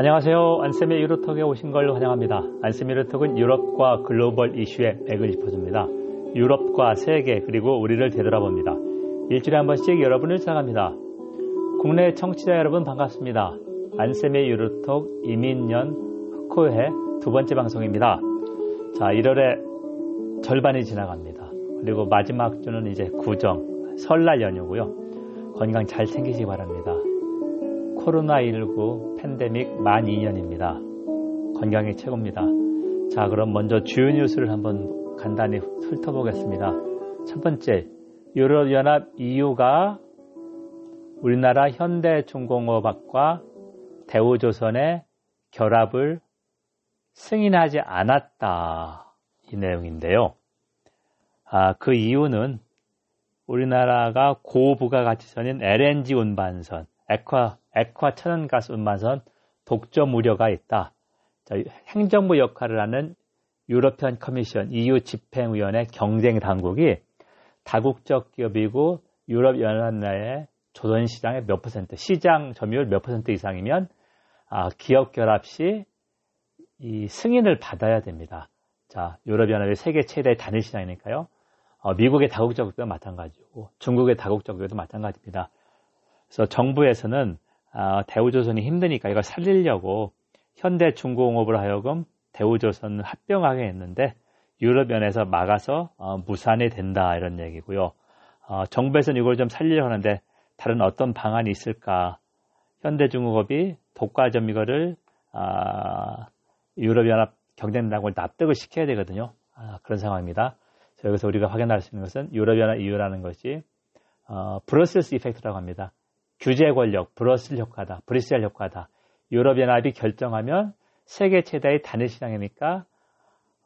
안녕하세요. 안쌤의 유로톡에 오신 걸 환영합니다. 안쌤의 유로톡은 유럽과 글로벌 이슈의 맥을 짚어줍니다. 유럽과 세계 그리고 우리를 되돌아봅니다. 일주일에 한 번씩 여러분을 찾아갑니다. 국내 청취자 여러분 반갑습니다. 안쌤의 유로톡 이민년 흑호회 두 번째 방송입니다. 자, 1월의 절반이 지나갑니다. 그리고 마지막 주는 이제 구정, 설날 연휴고요. 건강 잘 챙기시기 바랍니다. 코로나19 팬데믹 만 2년입니다. 건강이 최고입니다. 자, 그럼 먼저 주요 뉴스를 한번 간단히 훑어보겠습니다. 첫 번째, 유럽연합 EU가 우리나라 현대중공업학과 대우조선의 결합을 승인하지 않았다. 이 내용인데요. 아, 그 이유는 우리나라가 고부가가치선인 LNG 운반선, 액화, 액화 천연가스 운반선 독점 우려가 있다. 행정부 역할을 하는 European Commission EU 집행위원회 경쟁 당국이 다국적 기업이고 유럽연합 내의 조선 시장의 몇 퍼센트, 시장 점유율 몇 퍼센트 이상이면 아, 기업 결합 시 이 승인을 받아야 됩니다. 자, 유럽연합의 세계 최대 단일 시장이니까요. 어, 미국의 다국적 기업도 마찬가지고 중국의 다국적 기업도 마찬가지입니다. 그래서 정부에서는 어, 대우조선이 힘드니까 이걸 살리려고 현대중공업을 하여금 대우조선을 합병하게 했는데 유럽연에서 막아서 어, 무산이 된다 이런 얘기고요. 어, 정부에서는 이걸 좀 살리려고 하는데 다른 어떤 방안이 있을까? 현대중공업이 독과점 이거를 아, 유럽연합 경쟁당국을 납득을 시켜야 되거든요. 아, 그런 상황입니다. 여기서 우리가 확인할 수 있는 것은 유럽연합 이유라는 것이 어, 브러셀스 이펙트라고 합니다. 규제 권력, 브러셀 효과다, 브리셀 효과다. 유럽연합이 결정하면 세계 최대의 단일 시장이니까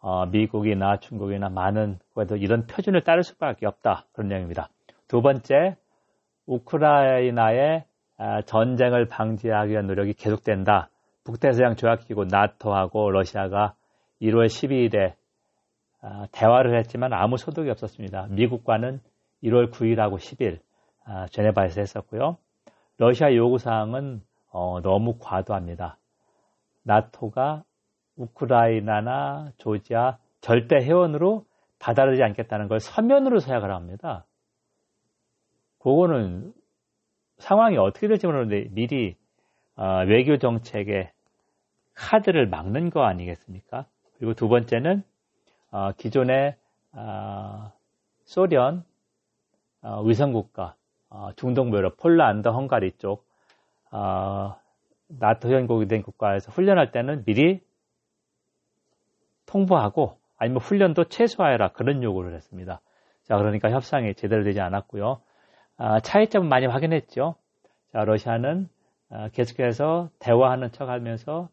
어, 미국이나 중국이나 많은 그래도 이런 표준을 따를 수밖에 없다 그런 내용입니다. 두 번째, 우크라이나의 아, 전쟁을 방지하기 위한 노력이 계속된다. 북대서양 조약기구 나토하고 러시아가 1월 12일에 아, 대화를 했지만 아무 소득이 없었습니다. 미국과는 1월 9일하고 10일 아, 제네바에서 했었고요. 러시아 요구사항은 어, 너무 과도합니다. 나토가 우크라이나나 조지아 절대 회원으로 받아들이지 않겠다는 걸 서면으로 서약을 합니다. 그거는 상황이 어떻게 될지 모르는데 미리 어, 외교 정책의 카드를 막는 거 아니겠습니까? 그리고 두 번째는 어, 기존의 어, 소련 어, 위성국가 어, 중동 유럽 폴란드, 헝가리 쪽 어, 나토 회원국이 된 국가에서 훈련할 때는 미리 통보하고 아니면 훈련도 최소화해라 그런 요구를 했습니다. 자 그러니까 협상이 제대로 되지 않았고요. 아, 차이점은 많이 확인했죠. 자 러시아는 아, 계속해서 대화하는 척하면서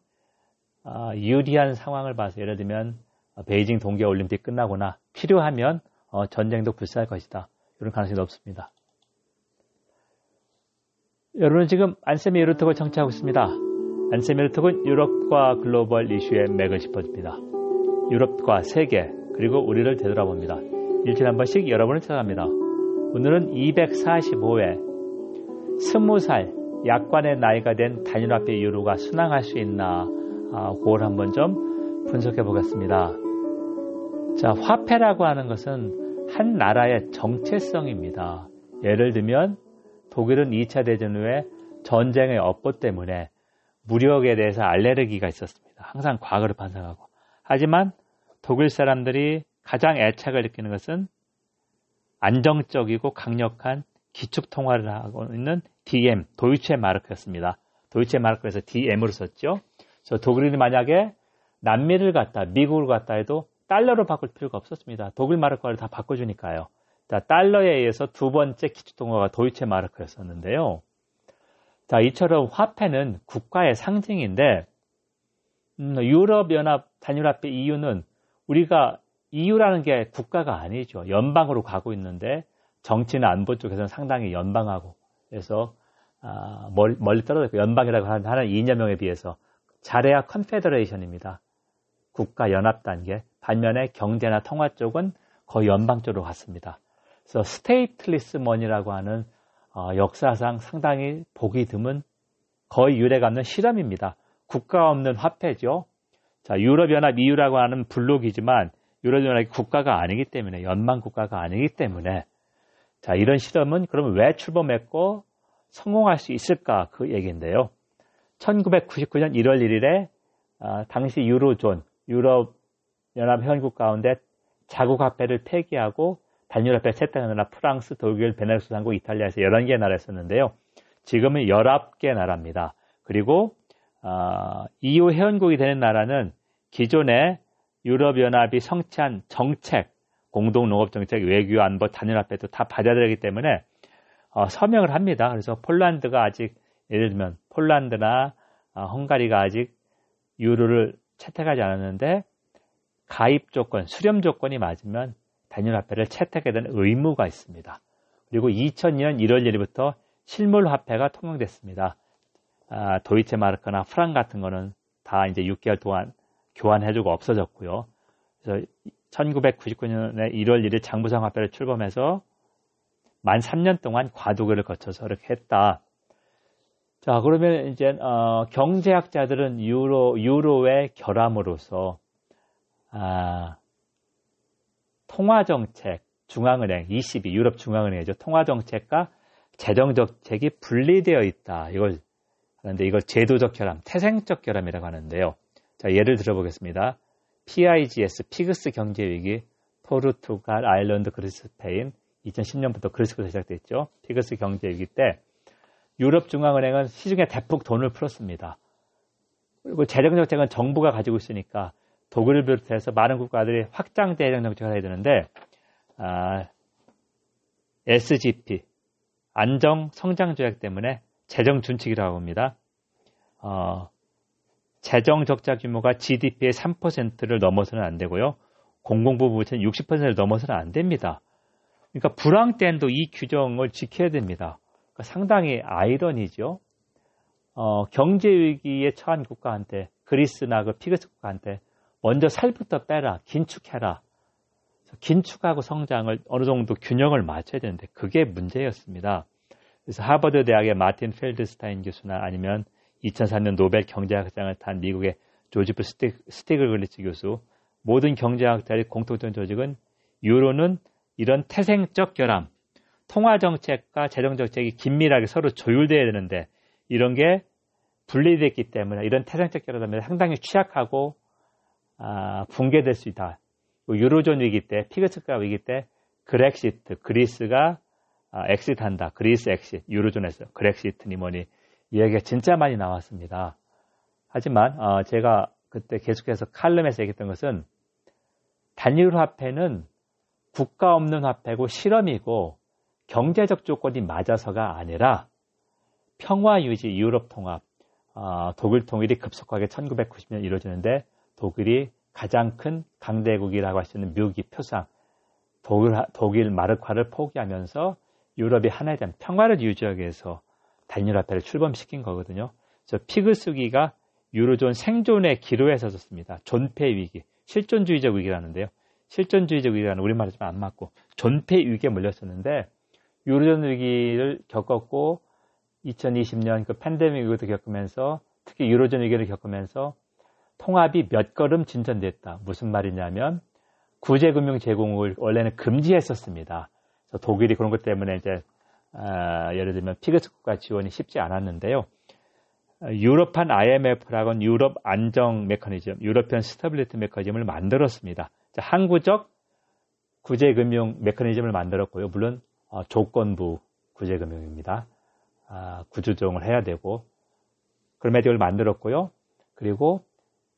아, 유리한 상황을 봐서 예를 들면 베이징 동계 올림픽 끝나거나 필요하면 어, 전쟁도 불사할 것이다. 이런 가능성이 높습니다. 여러분은 지금 안세미 유로톡을 청취하고 있습니다. 안세미 유로톡은 유럽과 글로벌 이슈의 맥을 짚어줍니다. 유럽과 세계 그리고 우리를 되돌아봅니다. 일주일에 한 번씩 여러분을 찾아갑니다. 오늘은 245회 20살 약관의 나이가 된 단일화폐 유로가 순항할 수 있나 아, 그걸 한번 좀 분석해 보겠습니다. 자, 화폐라고 하는 것은 한 나라의 정체성입니다. 예를 들면 독일은 2차 대전 후에 전쟁의 업보 때문에 무력에 대해서 알레르기가 있었습니다. 항상 과거를 반성하고. 하지만 독일 사람들이 가장 애착을 느끼는 것은 안정적이고 강력한 기축 통화를 하고 있는 DM, 도이체 마르크였습니다. 도이체 마르크에서 DM으로 썼죠. 그래서 독일이 만약에 남미를 갔다, 미국을 갔다 해도 달러로 바꿀 필요가 없었습니다. 독일 마르크를 다 바꿔주니까요. 자, 달러에 의해서 두 번째 기축통화가 도이체 마르크였었는데요. 자, 이처럼 화폐는 국가의 상징인데, 음, 유럽연합 단일화폐 EU는 우리가 EU라는 게 국가가 아니죠. 연방으로 가고 있는데 정치나 안보 쪽에서는 상당히 연방하고 그래서 아, 멀리, 멀리 떨어져 연방이라고 하는 이념형에 비해서 잘해야 컨페더레이션입니다. 국가 연합 단계 반면에 경제나 통화 쪽은 거의 연방 쪽으로 갔습니다. 그래서 stateless money라고 하는 어, 역사상 상당히 보기 드문 거의 유례가 없는 실험입니다. 국가 없는 화폐죠. 자, 유럽연합 EU라고 하는 블록이지만 유럽연합이 국가가 아니기 때문에 연방 국가가 아니기 때문에 자, 이런 실험은 그러면 왜 출범했고 성공할 수 있을까 그 얘기인데요. 1999년 1월 1일에 아, 당시 유로존 유럽 연합 회원국 가운데 자국 화폐를 폐기하고 화폐 채택하는 나라 프랑스, 독일, 베네룩스 삼국, 이탈리아에서 11개 나라였었는데요. 지금은 11개 나라입니다. 그리고 어, EU 회원국이 되는 나라는 기존의 유럽연합이 성취한 정책, 공동농업정책, 외교, 안보, 단일화폐도 다 받아들이기 때문에 어, 서명을 합니다. 그래서 폴란드가 아직 예를 들면 폴란드나 어, 헝가리가 아직 유로를 채택하지 않았는데 가입 조건, 수렴 조건이 맞으면 단일화폐를 채택해야 되는 의무가 있습니다. 그리고 2002년 1월 1일부터 실물 화폐가 통용됐습니다. 아, 도이체 마르크나 프랑 같은 거는 다 이제 6개월 동안 교환해주고 없어졌고요. 그래서 1999년에 1월 1일 장부상 화폐를 출범해서 만 3년 동안 과도기를 거쳐서 이렇게 했다. 자, 그러면 이제 어, 경제학자들은 유로 유로의 결함으로써 아, 통화 정책, 중앙은행 22 유럽 중앙은행이죠. 통화 정책과 재정 정책이 분리되어 있다. 이걸 그런데 이걸 제도적 결함, 태생적 결함이라고 하는데요. 자, 예를 들어보겠습니다. PIGS, 피그스 경제 위기, 포르투갈, 아일랜드, 그리스, 스페인 2010년부터 그리스부터 시작됐죠. 피그스 경제 위기 때 유럽 중앙은행은 시중에 대폭 돈을 풀었습니다. 그리고 재정 정책은 정부가 가지고 있으니까 독일을 비롯해서 많은 국가들이 확장 재정 정책을 해야 되는데 아, SGP 안정 성장 조약 때문에 재정 준칙이라고 합니다. 어, 재정 적자 규모가 GDP의 3%를 넘어서는 안 되고요. 공공부 부채는 60%를 넘어서는 안 됩니다. 그러니까 불황 때도 이 규정을 지켜야 됩니다. 그러니까 상당히 아이러니죠. 어, 경제 위기에 처한 국가한테 그리스나 그 피그스 국가한테 먼저 살부터 빼라, 긴축해라. 긴축하고 성장을 어느 정도 균형을 맞춰야 되는데 그게 문제였습니다. 그래서 하버드 대학의 마틴 펠드스타인 교수나 아니면 2004년 노벨 경제학상을 탄 미국의 조지프 스티글리츠 교수 모든 경제학자의 공통된 지적은 유로는 이런 태생적 결함, 통화 정책과 재정 정책이 긴밀하게 서로 조율돼야 되는데 이런 게 분리됐기 때문에 이런 태생적 결함 때문에 상당히 취약하고 아, 붕괴될 수 있다. 유로존 위기 때, 피그스가 위기 때 그렉시트, 그리스가 아, exit한다. 그리스 엑시 유로존에서 그렉시트니 뭐니 이야기가 진짜 많이 나왔습니다. 하지만 어, 제가 그때 계속해서 칼럼에서 얘기했던 것은 단일 화폐는 국가 없는 화폐고 실험이고 경제적 조건이 맞아서가 아니라 평화 유지 유럽 통합 어, 독일 통일이 급속하게 1990년 이루어지는데 독일이 가장 큰 강대국이라고 할 수 있는 묘기 표상 독일, 독일 마르크화를 포기하면서 유럽이 하나에 대한 평화를 유지하기 위해서 단일화폐를 출범시킨 거거든요. 그래서 피그스기가 유로존 생존의 기로에 서졌습니다. 존폐 위기, 실존주의적 위기라는데요. 실존주의적 위기라는 우리말에 좀안 맞고 존폐 위기에 몰렸었는데 유로존 위기를 겪었고 2020년 그 팬데믹 위기도 겪으면서 특히 유로존 위기를 겪으면서 통합이 몇 걸음 진전됐다. 무슨 말이냐면 구제금융 제공을 원래는 금지했었습니다. 독일이 그런 것 때문에 이제 아, 예를 들면 피그스 국가 지원이 쉽지 않았는데요. 유럽판 IMF라고는 유럽 안정 메커니즘, European Stability Mechanism을 만들었습니다. 자, 항구적 구제금융 메커니즘을 만들었고요. 물론 어, 조건부 구제금융입니다. 아, 구조조정을 해야 되고 그런 매직을 만들었고요. 그리고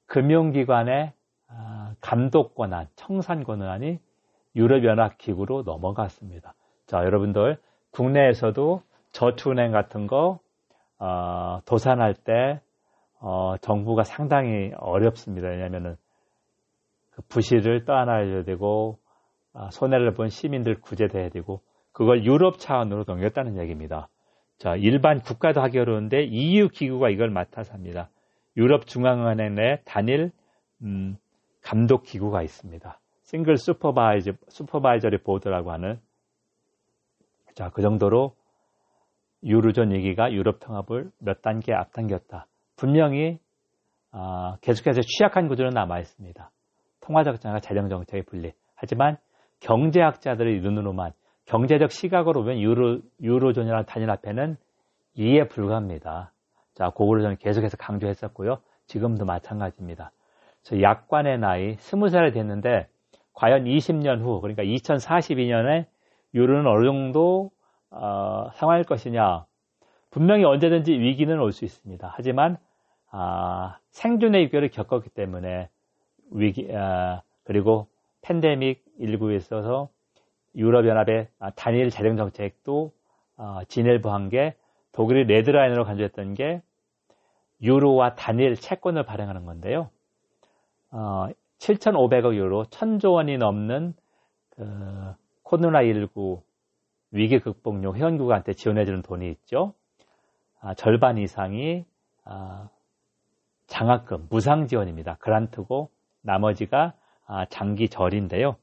금융기관의 아, 감독 권한, 청산 권한이 유럽연합기구로 넘어갔습니다. 자, 여러분들 국내에서도 저축은행 같은 거 어, 도산할 때 어, 정부가 상당히 어렵습니다. 왜냐하면은 그 부실을 떠안아야 되고 어, 손해를 본 시민들 구제돼야 되고 그걸 유럽 차원으로 넘겼다는 얘기입니다. 자, 일반 국가도 하기 어려운데 EU 기구가 이걸 맡아서 합니다. 유럽 중앙은행 내 단일 음, 감독 기구가 있습니다. 싱글 슈퍼바이저, 슈퍼바이저리 보드라고 하는 자, 그 정도로 유로존 얘기가 유럽 통합을 몇 단계 앞당겼다. 분명히 어, 계속해서 취약한 구조는 남아 있습니다. 통화정책과 재정정책의 분리. 하지만 경제학자들의 눈으로만 경제적 시각으로 보면 유로, 유로존이라는 단일 화폐는 이해 불가합니다. 자, 그거를 저는 계속해서 강조했었고요. 지금도 마찬가지입니다. 저 약관의 나이 20살이 됐는데 과연 20년 후 그러니까 2042년에 유로는 어느 정도 어, 상황일 것이냐 분명히 언제든지 위기는 올 수 있습니다. 하지만 아, 생존의 위기를 겪었기 때문에 위기 아, 그리고 팬데믹 19에 있어서 유럽연합의 단일 재정 정책도 어, 진일보한 게 독일이 레드라인으로 간주했던 게 유로와 단일 채권을 발행하는 건데요. 어, 7,500억 유로, 1,000조 원이 넘는 그 코로나19 위기 극복용 회원국한테 지원해주는 돈이 있죠. 아, 절반 이상이 아, 장학금, 무상 지원입니다. grant고 나머지가 아, 장기 저린데요.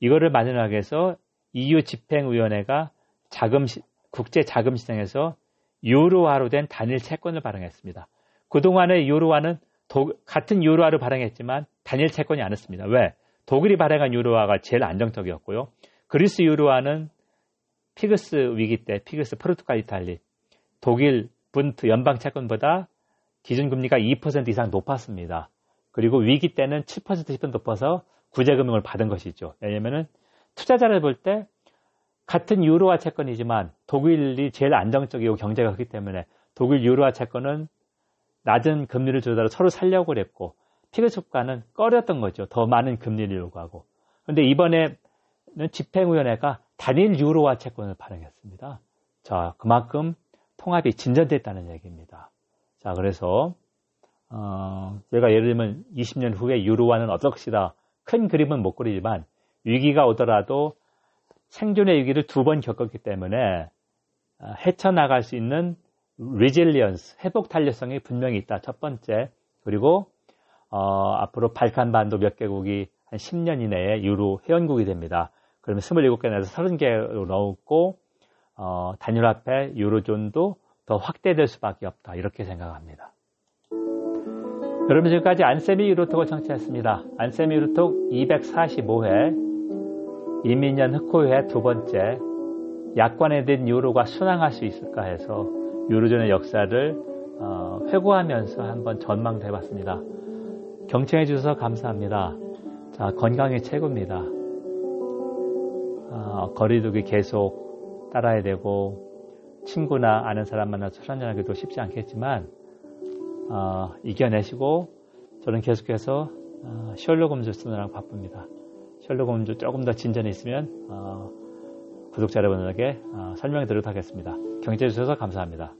이거를 마련하기 위해서 EU 집행위원회가 자금 국제 자금 시장에서 유로화로 된 단일 채권을 발행했습니다. 그동안의 유로화는 도, 같은 유로화를 발행했지만 단일 채권이 아니었습니다. 왜? 독일이 발행한 유로화가 제일 안정적이었고요. 그리스 유로화는 피그스 위기 때 피그스 포르투갈 이탈리 독일 분트 연방 채권보다 기준금리가 2% 이상 높았습니다. 그리고 위기 때는 7% 10% 높아서 구제금융을 받은 것이죠. 왜냐면은 투자자를 볼 때 같은 유로화 채권이지만 독일이 제일 안정적이고 경제가 그렇기 때문에 독일 유로화 채권은 낮은 금리를 주더라도 서로 살려고 그랬고 피그스과는 꺼렸던 거죠. 더 많은 금리를 요구하고. 그런데 이번에는 집행위원회가 단일 유로화 채권을 발행했습니다. 자, 그만큼 통합이 진전됐다는 얘기입니다. 자, 그래서 어, 제가 예를 들면 20년 후에 유로화는 것이다. 큰 그림은 못 그리지만 위기가 오더라도 생존의 위기를 두 번 겪었기 때문에 어, 헤쳐나갈 수 있는 resilience, 회복 탄력성이 분명히 있다. 첫 번째. 그리고 어, 앞으로 발칸반도 몇 개국이 한 10년 이내에 유로 회원국이 됩니다. 그러면 27개 내에서 30개로 넣고 어, 단일화폐 유로존도 더 확대될 수밖에 없다. 이렇게 생각합니다. 여러분 지금까지 안세미 유로톡을 청취했습니다. 안세미 유로톡 245회 이민년 흑호회 두 번째 약관에 든 유로가 순항할 수 있을까 해서 유로존의 역사를 어, 회고하면서 한번 전망도 해봤습니다. 경청해 주셔서 감사합니다. 자, 건강이 최고입니다. 어, 거리두기 계속 따라야 되고 친구나 아는 사람 만나서 술 한잔하기도 쉽지 않겠지만 어, 이겨내시고 저는 계속해서 어, 셜록 홈즈 쓰느라 바쁩니다. 셜록 홈즈 조금 더 진전이 있으면 어, 구독자 여러분에게 어, 설명해 드리도록 하겠습니다. 경제해 주셔서 감사합니다.